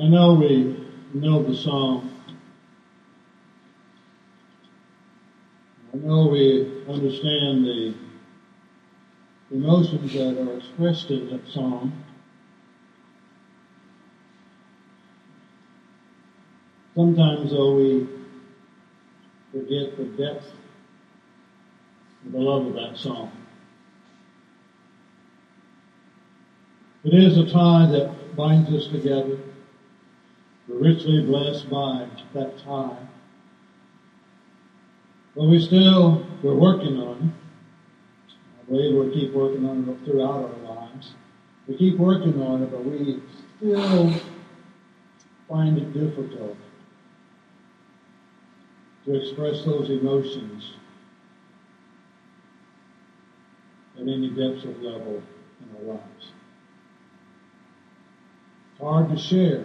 I know we know the song. I know we understand the emotions that are expressed in that song. Sometimes, though, we forget the depth and the love of that song. It is a tie that binds us together. We're richly blessed by that time. But we still, we're working on it. I believe we'll keep working on it throughout our lives. We keep working on it, but we still find it difficult to express those emotions at any depth of level in our lives. It's hard to share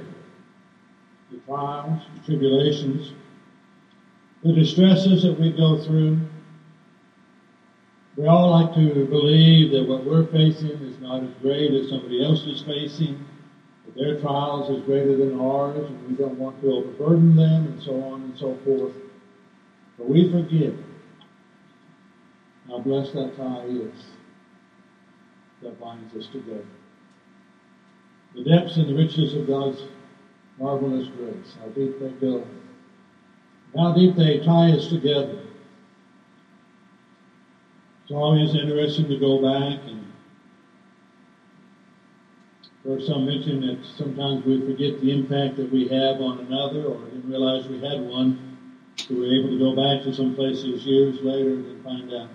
trials, tribulations, the distresses that we go through. We all like to believe that what we're facing is not as great as somebody else is facing, that their trials is greater than ours, and we don't want to overburden them, and so on and so forth. But we forget how blessed that tie is that binds us together. The depths and the riches of God's marvelous grace, how deep they go, how deep they tie us together. It's always interesting to go back and or some mention that sometimes we forget the impact that we have on another or didn't realize we had one so we're able to go back to some places years later and find out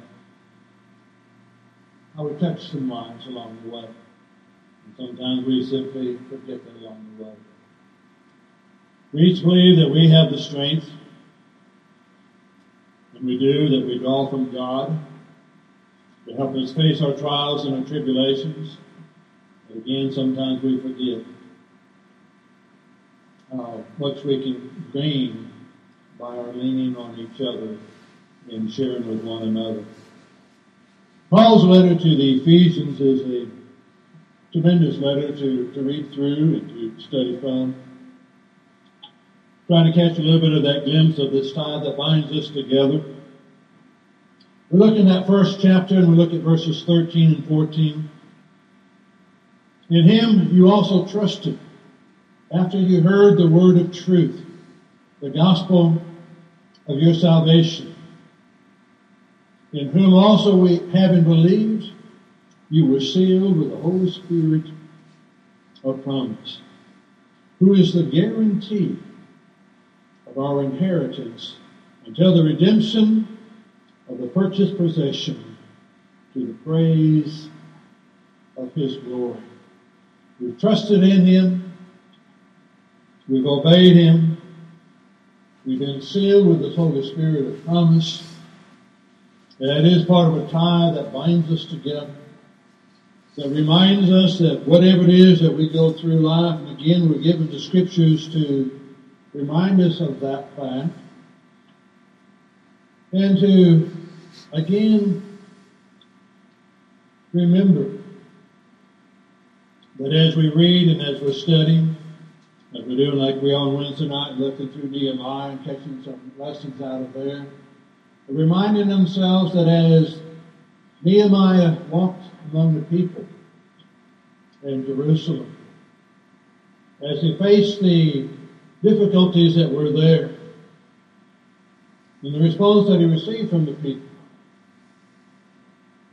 how we touched some lives along the way. And sometimes we simply forget that along the way. We each believe that we have the strength, and we do, that we draw from God to help us face our trials and our tribulations. But again, sometimes we forget how much we can gain by our leaning on each other and sharing with one another. Paul's letter to the Ephesians is a tremendous letter to, to read through and to study from. Trying to catch a little bit of that glimpse of this tie that binds us together. We look in that first chapter and we look at verses 13 and 14. In him you also trusted after you heard the word of truth, the gospel of your salvation, in whom also we, having believed, you were sealed with the Holy Spirit of promise, who is the guarantee of our inheritance until the redemption of the purchased possession to the praise of his glory. We've trusted in him. We've obeyed him. We've been sealed with the Holy Spirit of promise. And that is part of a tie that binds us together. That reminds us that whatever it is that we go through life, and again we're given the scriptures to remind us of that fact. And to, again, remember that as we read and as we're studying, as we're doing like we on Wednesday night, looking through Nehemiah and catching some lessons out of there. Reminding themselves that as Nehemiah walked among the people in Jerusalem, as he faced the difficulties that were there, and the response that he received from the people,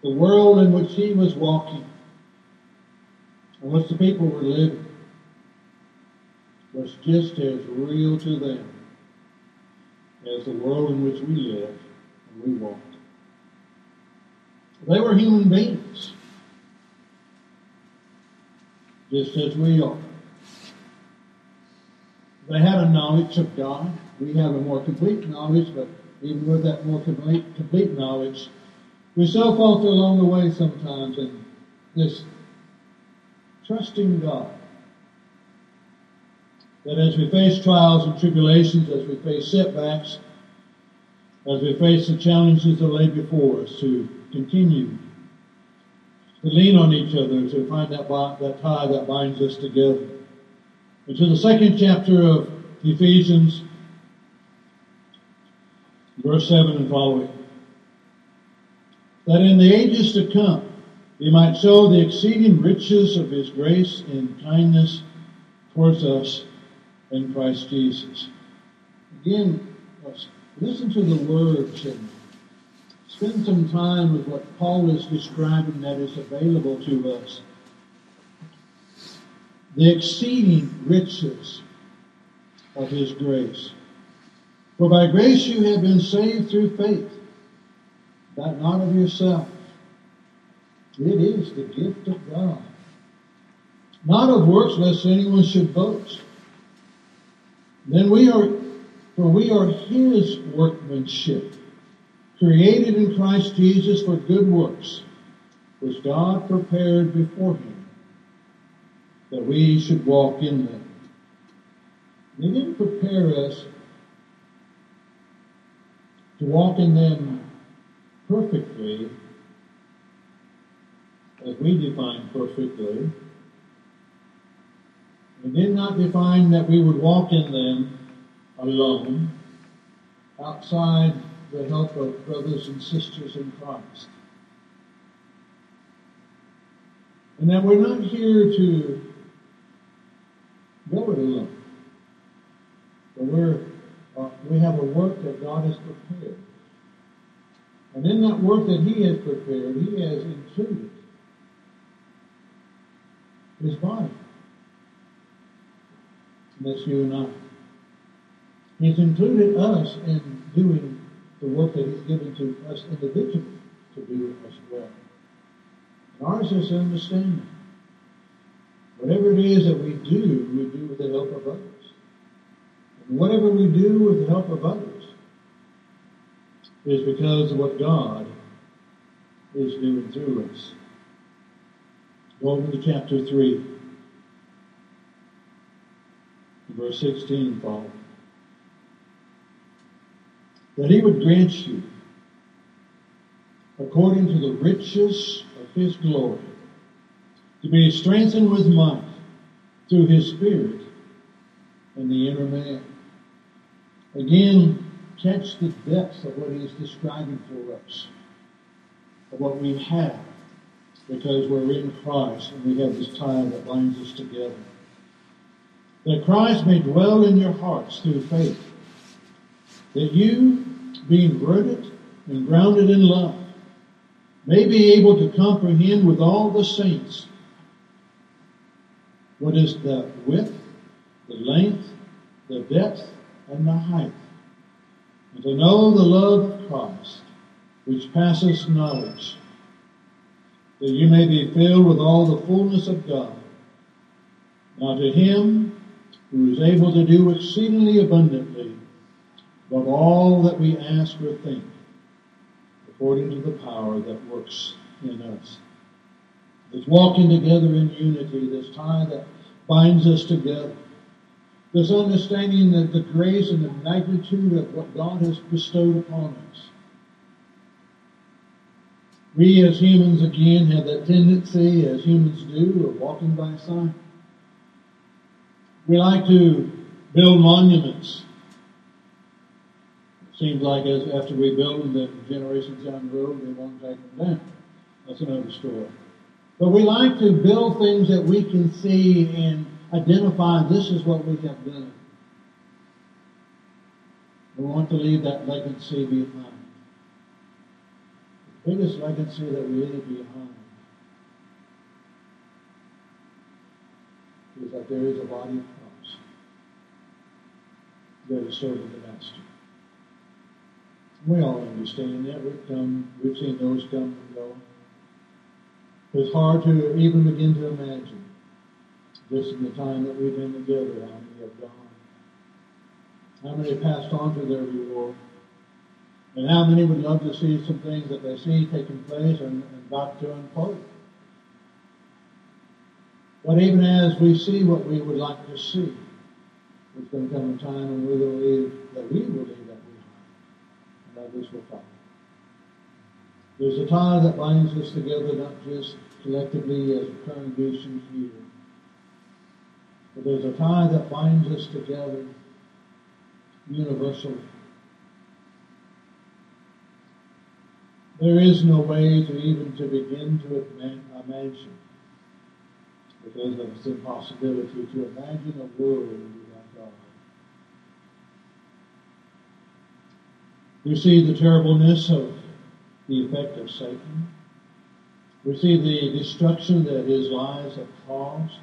the world in which he was walking, and which the people were living, was just as real to them as the world in which we live and we walk. They were human beings, just as we are. They had a knowledge of God. We have a more complete knowledge, but even with that more complete, complete knowledge, we still falter along the way sometimes in this trusting God that as we face trials and tribulations, as we face setbacks, as we face the challenges that lay before us, to continue to lean on each other, to find that, that tie that binds us together. Into the second chapter of Ephesians, verse 7 and following. That in the ages to come, he might show the exceeding riches of his grace and kindness towards us in Christ Jesus. Again, listen to the words and spend some time with what Paul is describing that is available to us. The exceeding riches of his grace. For by grace you have been saved through faith, that not of yourself. It is the gift of God. Not of works, lest anyone should boast. Then we are, for we are his workmanship, created in Christ Jesus for good works, which God prepared beforehand, that we should walk in them. He didn't prepare us to walk in them perfectly, as we define perfectly. He did not define that we would walk in them alone, outside the help of brothers and sisters in Christ. And that we're not here to it alone. But we're, uh, we have a work that God has prepared. And in that work that He has prepared, He has included His body. And that's you and I. He's included us in doing the work that He's given to us individually to do as well. And ours is understanding. Whatever it is that we do, we do with the help of others. And whatever we do with the help of others is because of what God is doing through us. Go over to chapter 3, verse 16 Paul. That he would grant you, according to the riches of his glory, to be strengthened with might through his Spirit in the inner man. Again, catch the depth of what he's describing for us, of what we have, because we're in Christ and we have this tie that binds us together. That Christ may dwell in your hearts through faith, that you, being rooted and grounded in love, may be able to comprehend with all the saints what is the width, the length, the depth, and the height, and to know the love of Christ, which passes knowledge, that you may be filled with all the fullness of God. Now to him who is able to do exceedingly abundantly above all that we ask or think, according to the power that works in us. This walking together in unity, this tie that binds us together. This understanding that the grace and the magnitude of what God has bestowed upon us. We as humans again have that tendency, as humans do, of walking by sight. We like to build monuments. It seems like as after we build them, then generations down the road, they won't take them down. That's another story. But we like to build things that we can see and identify this is what we have done. We want to leave that legacy behind. The biggest legacy that we leave behind is that there is a body of Christ that is serving the Master. We all understand that. We've come, we've seen those come and go. It's hard to even begin to imagine, just in the time that we've been together, how many have gone. How many passed on to their reward. And how many would love to see some things that they see taking place and, and about to unfold. But even as we see what we would like to see, there's going to come a time when we will leave, that we will leave that behind, and others will follow. There's a tie that binds us together, not just collectively as a congregation here, But there's a tie that binds us together universally. There is no way to even to begin to imagine, because of its impossibility, to imagine a world without God. We see the terribleness of the effect of Satan. We see the destruction that his lies have caused.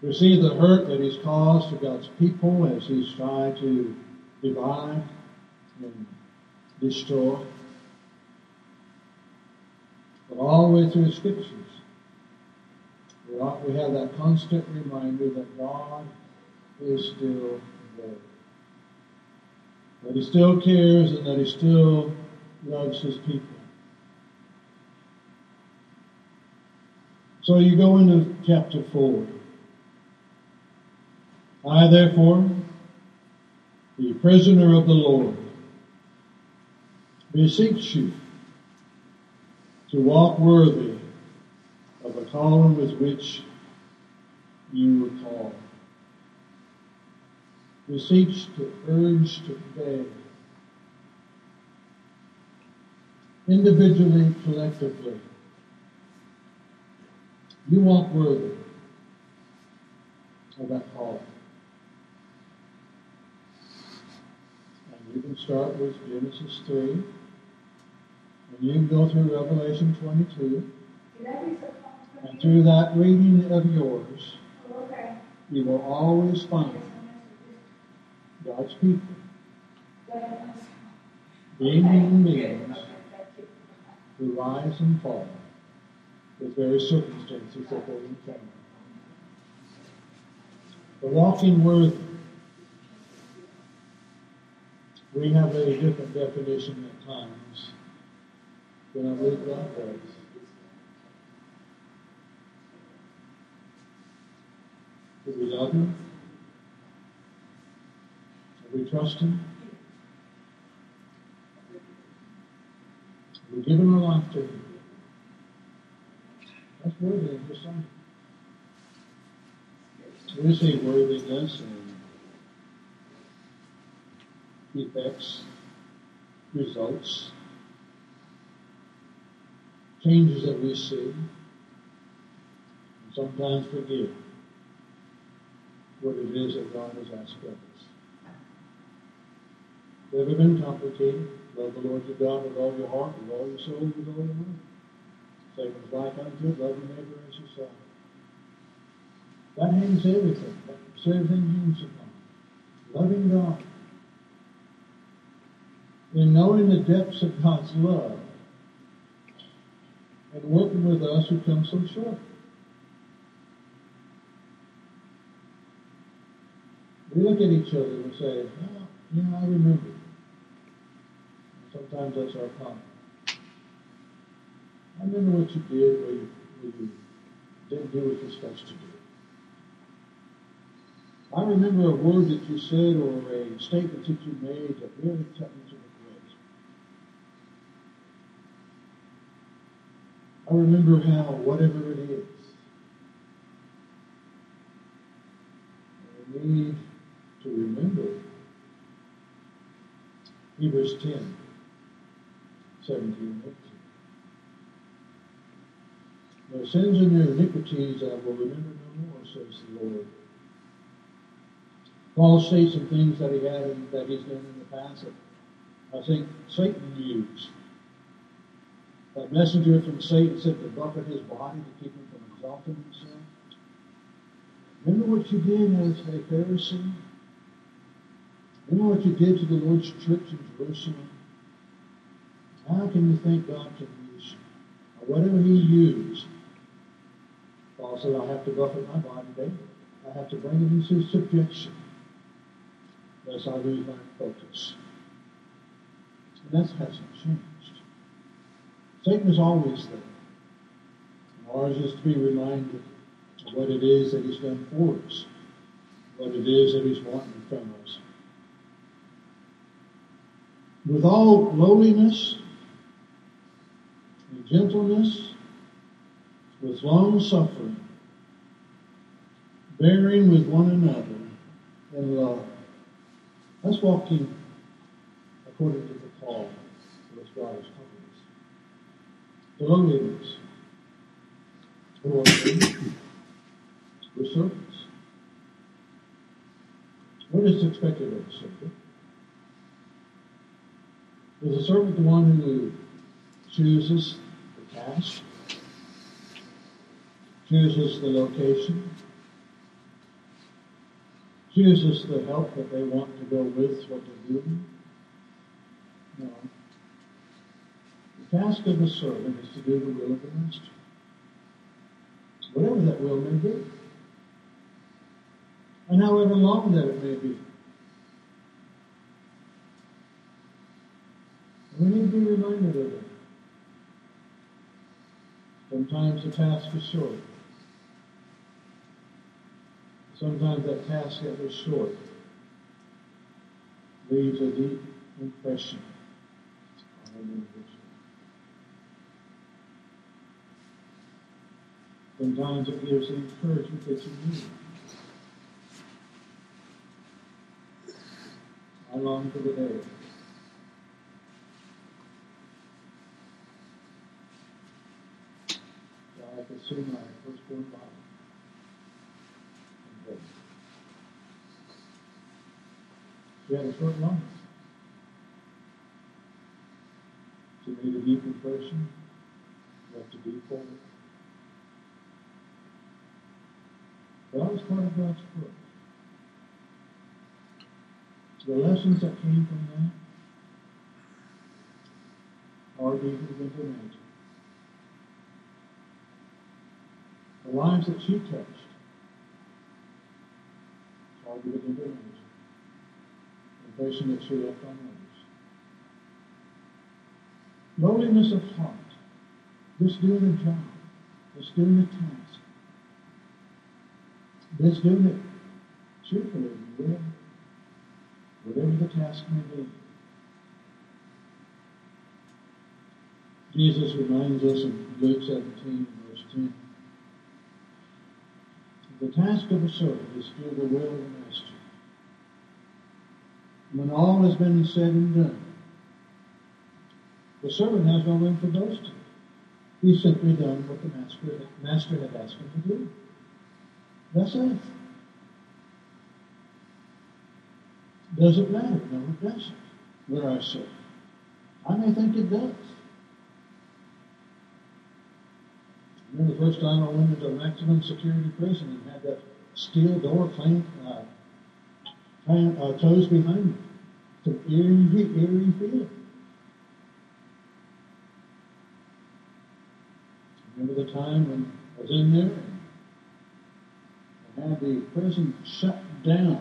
We see the hurt that he's caused to God's people as he's tried to divide and destroy. But all the way through the scriptures, we have that constant reminder that God is still there. That he still cares and that he still loves his people. So you go into chapter 4. I, therefore, the prisoner of the Lord, beseech you to walk worthy of the calling with which you were called. Beseech to urge to beg, individually, collectively. You walk worthy of that calling. And you can start with Genesis 3. And you can go through Revelation 22. And through that reading of yours, you will always find God's people being human beings who rise and fall with various circumstances that they encounter. The walking worthy. We have a different definition at times than I believe God does. Do we love Him? Do we trust Him? We given our life to Him? That's worthy of the song. We say worthiness and uh, effects, results, changes that we see, and sometimes forget what it is that God has asked of us. Never been complicated. Love the Lord your God with all your heart, with all your soul, with all your mind. Satan's like unto it, love your neighbor as yourself. That hangs everything. That's everything hangs upon. Loving God. In knowing the depths of God's love and working with us who come so short. We look at each other and say, oh, yeah, I remember. Sometimes that's our problem. I remember what you did where you, you didn't do what you're supposed to do. I remember a word that you said or a statement that you made that really cut me to the quick. I remember how, whatever it is, we need to remember Hebrews 10, 17 18. Their sins and their iniquities I will remember no more, says the Lord. Paul states some things that he had and that he's done in the past that I think Satan used. That messenger from Satan said to buffet his body to keep him from exalting himself. Remember what you did as a Pharisee? Remember what you did to the Lord's church in Jerusalem? How can you think God can use? Whatever he used. Paul said, I have to buffet my body daily. I have to bring it into subjection lest I lose my focus. And that hasn't changed. Satan is always there. And ours is to be reminded of what it is that he's done for us, what it is that he's wanting from us. With all lowliness gentleness, with long suffering, bearing with one another in love. That's walking according to the call which God has called us. The we're servants. What is expected of a servant? Is a servant the one who chooses chooses the location, chooses the help that they want to go with what they're doing? No. The task of the servant is to do the will of the master. Whatever that will may be. And however long that it may be. We need to be reminded of it. Sometimes the task is short. Sometimes that task that was short leaves a deep impression on an individual. Sometimes it gives the encouragement that you need. I long for the day that I could see my firstborn body. She had a short life. She made a deep impression, left a deep hole. But I was part of God's work. The lessons that came from that are deep to imagine. The lives that she touched are deep to imagine. The impression that she left on others. Lowliness of heart. Just doing the job. Just doing the task. Just doing it cheerfully well whatever the task may be. Jesus reminds us in Luke 17, verse 10. The task of a servant is to do the will of the master. When all has been said and done, the servant has no room for boasting. He's simply done what the master, master had asked him to do. That's it. Does it matter? No, it doesn't. Where I serve. I may think it does. The first time I went into a maximum security prison and had that steel door clamped, uh, uh, closed behind me. It's an eerie, eerie feeling. Remember the time when I was in there and had the prison shut down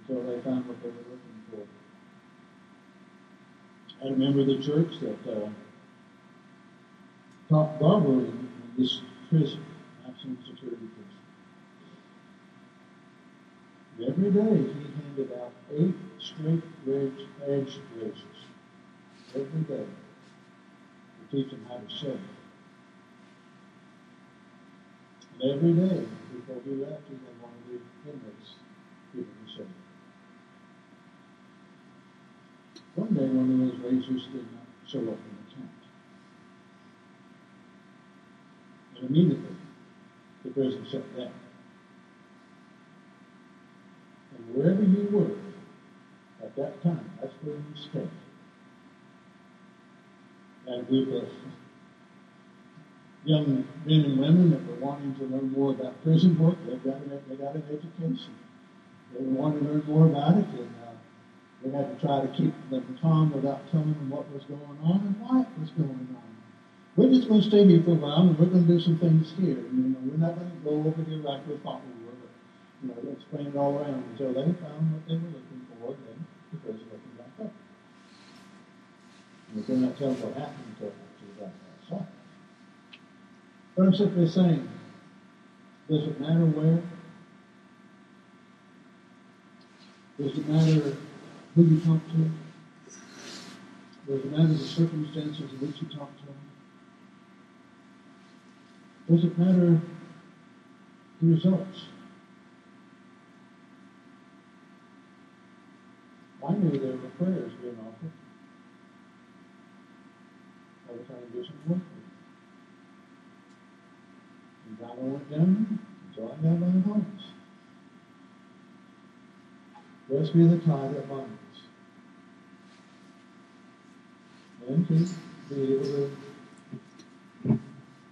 until they found what they were looking for. I remember the church that uh, taught Barbary in this prison, maximum security prison. Every day he handed out eight straight edge, edge razors. Every day. To teach them how to shave. And every day before he left, he had one of the inmates give him a One of those razors did not show up in the tent. And immediately, the prison shut down. And wherever you were at that time, that's where you stayed. That a group of young men and women that were wanting to learn more about prison work, they got an, they got an education. They wanted to learn more about it, and uh, we had to try to keep them calm without telling them what was going on and why it was going on. We're just going to stay here for a while and we're going to do some things here. You know, we're not going to go over here like we thought we were, but you know, explain it all around until they found what they were looking for. Then the prison opened back up. And we could not tell what happened until after got outside. But I'm simply saying, does it matter where? Does it matter who you talk to? Does it matter the circumstances in which you talk to them? Does it matter the results? I knew there were prayers being offered every time I do some work. And God went down until I got my house. Blessed be the tie that binds. And to be able to,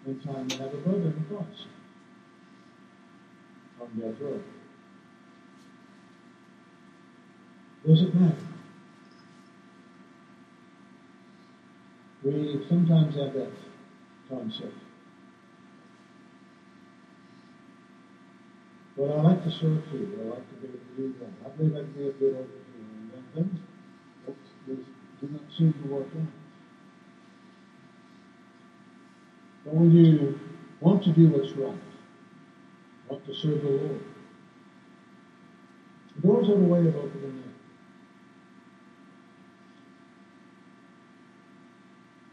in time, to have a brother in Christ on death row. Does it matter? We sometimes have that concept. But I like to serve too. I like to be able to do that. I believe I can be a good overseer. And then things do not seem to work out. But when you want to do what's right, want to serve the Lord, the doors are the way of opening up.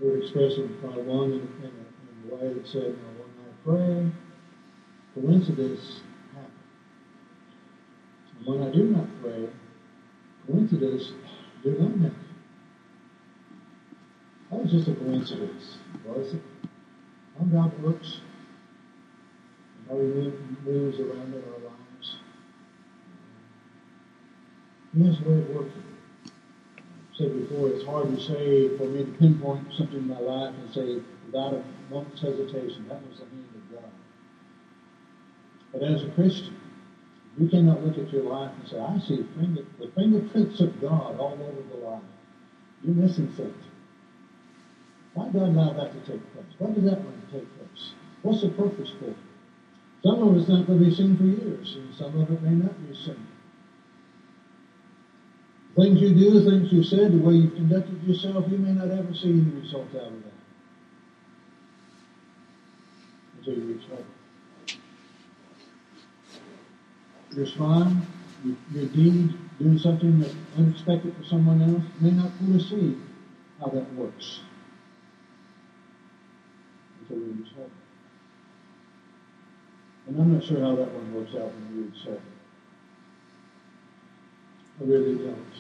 Would express it by one in, in, a, in a way that said, you know, when I pray, coincidence happens. And when I do not pray, coincidence do not happen. That was just a coincidence, was it? How God works and how He moves around in our lives. He has a way of working I said before, it's hard to say for me to pinpoint something in my life and say without a moment's hesitation, that was the hand of God. But as a Christian, you cannot look at your life and say, I see the fingerprints of God all over the life. You're missing something. Why God allow that to take place? Why does that to take place? What's the purpose for it? Some of it's not going to be seen for years, and some of it may not be seen. Things you do, things you said, the way you've conducted yourself, you may not ever see any result out of that until you reach heaven. Your smile, your, your deed, doing something that unexpected for someone else, may not fully see how that works And I'm not sure how that one works out when you reach heaven. I really don't.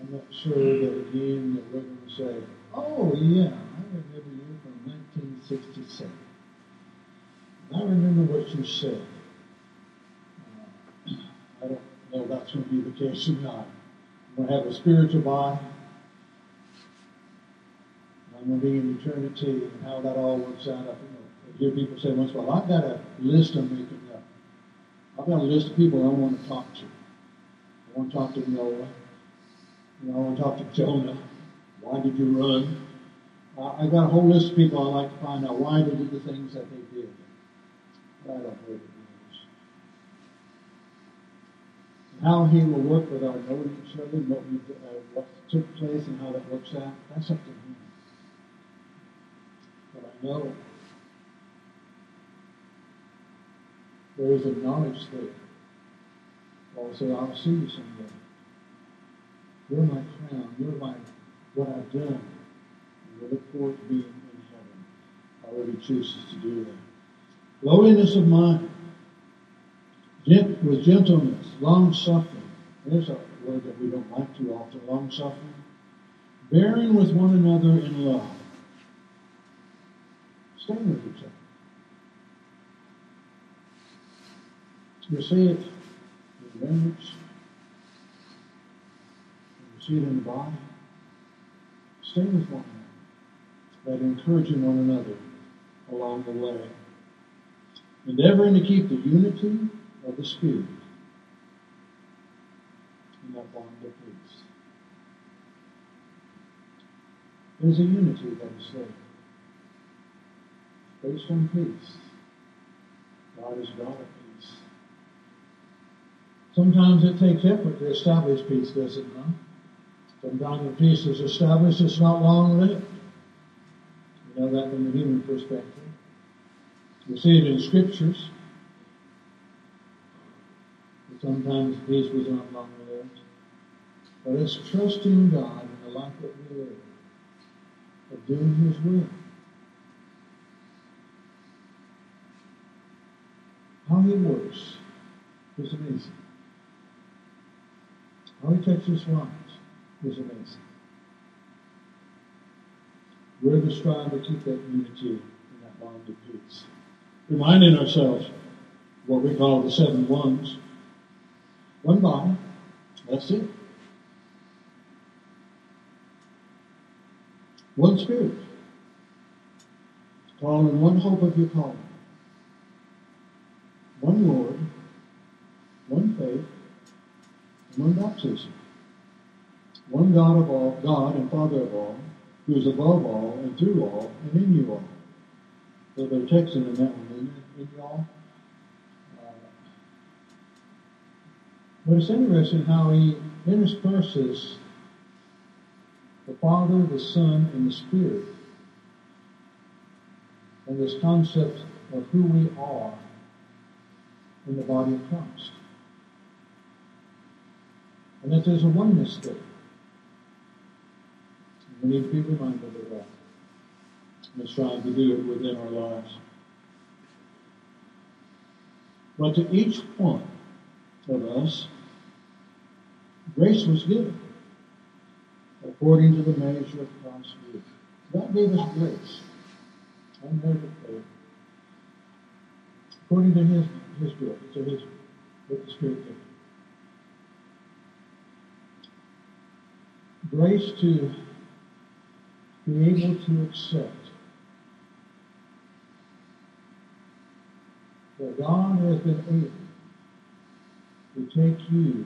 I'm not sure that again that we're going to say, oh yeah, I remember you from 1967. I remember what you said. Uh, I don't know if that's going to be the case or not. I'm going to have a spiritual body. To be in eternity and how that all works out. I, I hear people say once in a while, I've got a list I'm making up. I've got a list of people I want to talk to. I want to talk to Noah. You know, I want to talk to Jonah. Why did you run? Uh, I've got a whole list of people I like to find out why they did the things that they did. But I don't it How he will work with our knowing each other, what, uh, what took place and how that works out, that's up to him. But I know there is a knowledge there. Paul said, I'll see you someday. You're my crown. You're my what I've done. And we look forward to being in heaven. However he chooses to do that. Lowliness of mind. Gent- with gentleness, long suffering. There's a word that we don't like too often, long suffering. Bearing with one another in love. Staying with each other. You see it in marriage, see it in the body. Stay with one another, but encouraging one another along the way. Endeavoring to keep the unity of the Spirit in that bond of peace. There's a unity that is there. Based on peace. God is God of peace. Sometimes it takes effort to establish peace, does it not? Sometimes when peace is established, it's not long lived. We know that from the human perspective. We see it in scriptures. But sometimes peace was not long lived. But it's trusting God in the life that we live, of doing His will. How he works is amazing. How he touches lives is amazing. We're to strive to keep that unity and that bond of peace. Reminding ourselves what we call the seven ones. One body, that's it. One spirit. Calling one hope of your calling. One Lord, one faith, one baptism. One God of all, God and Father of all, who is above all and through all and in you all. So they're texting in that one, isn't it? In y'all? Uh, but it's interesting how he intersperses the Father, the Son, and the Spirit in this concept of who we are in the body of Christ. And that there's a oneness there. We need to be reminded of that. And strive to do it within our lives. But to each one of us, grace was given according to the measure of Christ's gift. God gave us grace, unmerited favor, according to His His gift, to His what the Spirit did. Grace to be able to accept that God has been able to take you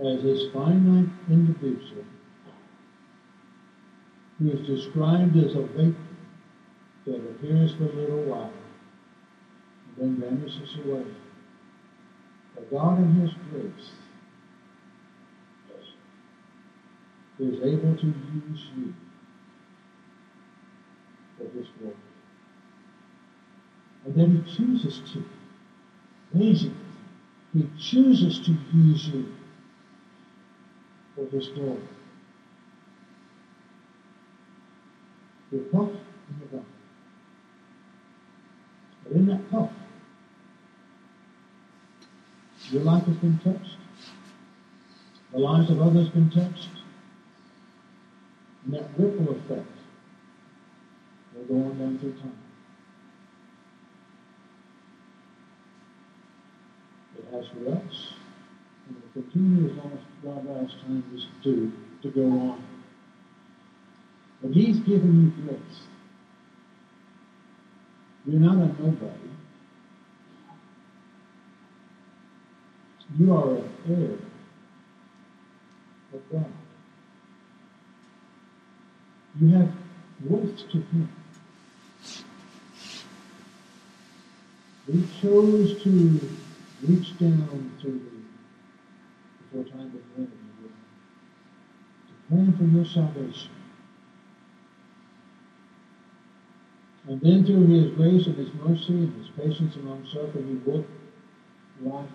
as this finite individual. Who is described as a vapor that appears for a little while then vanishes away. But God in His grace is able to use you for His glory. And then He chooses to. Amazing. He chooses to use you for His glory. Your puff and your God. But in that puff, your life has been touched. The lives of others have been touched. And that ripple effect will go on down through time. It has for us, and it will continue as long as God allows time to, to go on. But He's given you grace. You're not a nobody. You are an heir of God. You have worth to Him. He chose to reach down through the before time began to plan for your salvation. And then through His grace and His mercy and His patience and long suffering, He worked life.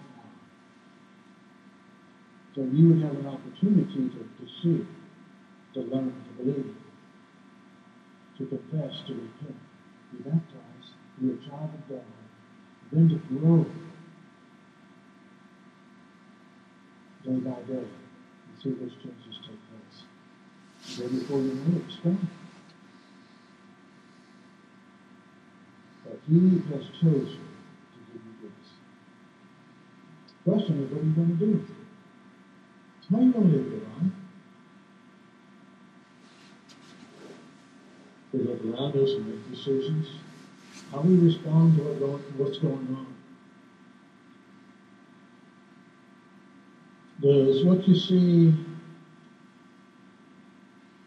So you would have an opportunity to, to see, to learn, to believe to confess, to repent, be baptized, be a child of God, then to grow day by day and see those changes take place. And then before you know it, it's gone. But He has chosen to give you this. The question is, what are you going to do live your life? We look around us and make decisions. How we respond to what's going on. Does what you see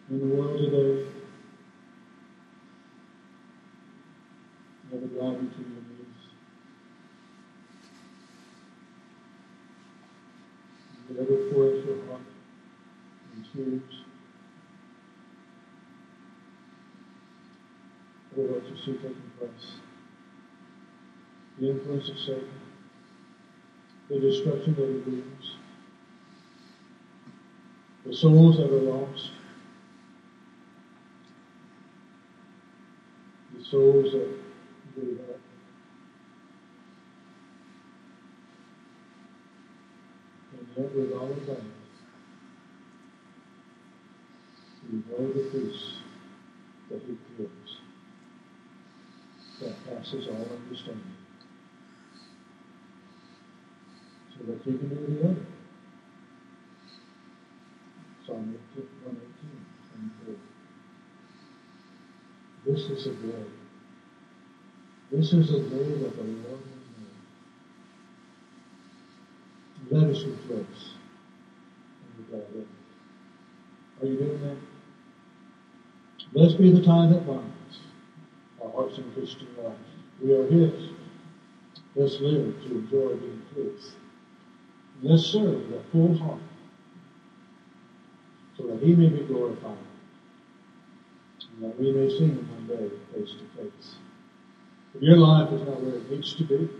in the world today Taking place. The influence of Satan, the destruction of the demons, the souls that are lost, the souls that do that. And yet with all of that, you know the peace that He gives that passes all understanding. So that you can do the other. Psalm 118, 24. This is a day. This is a day that the Lord has. Let us rejoice and be glad in. Are you doing that? Blessed be the tie that binds our hearts in Christian life. We are His. Let's live to enjoy being His. Let's serve with a full heart so that He may be glorified and that we may see Him one day face to face. If your life is not where it needs to be, if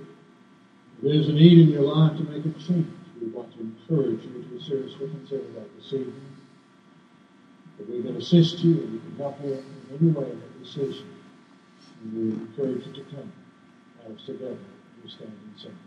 there's a need in your life to make a change, we want to encourage you to seriously consider that this evening. That we can assist you and we can help you in any way that in that decision. And we encourage you to come as together we stand and sing.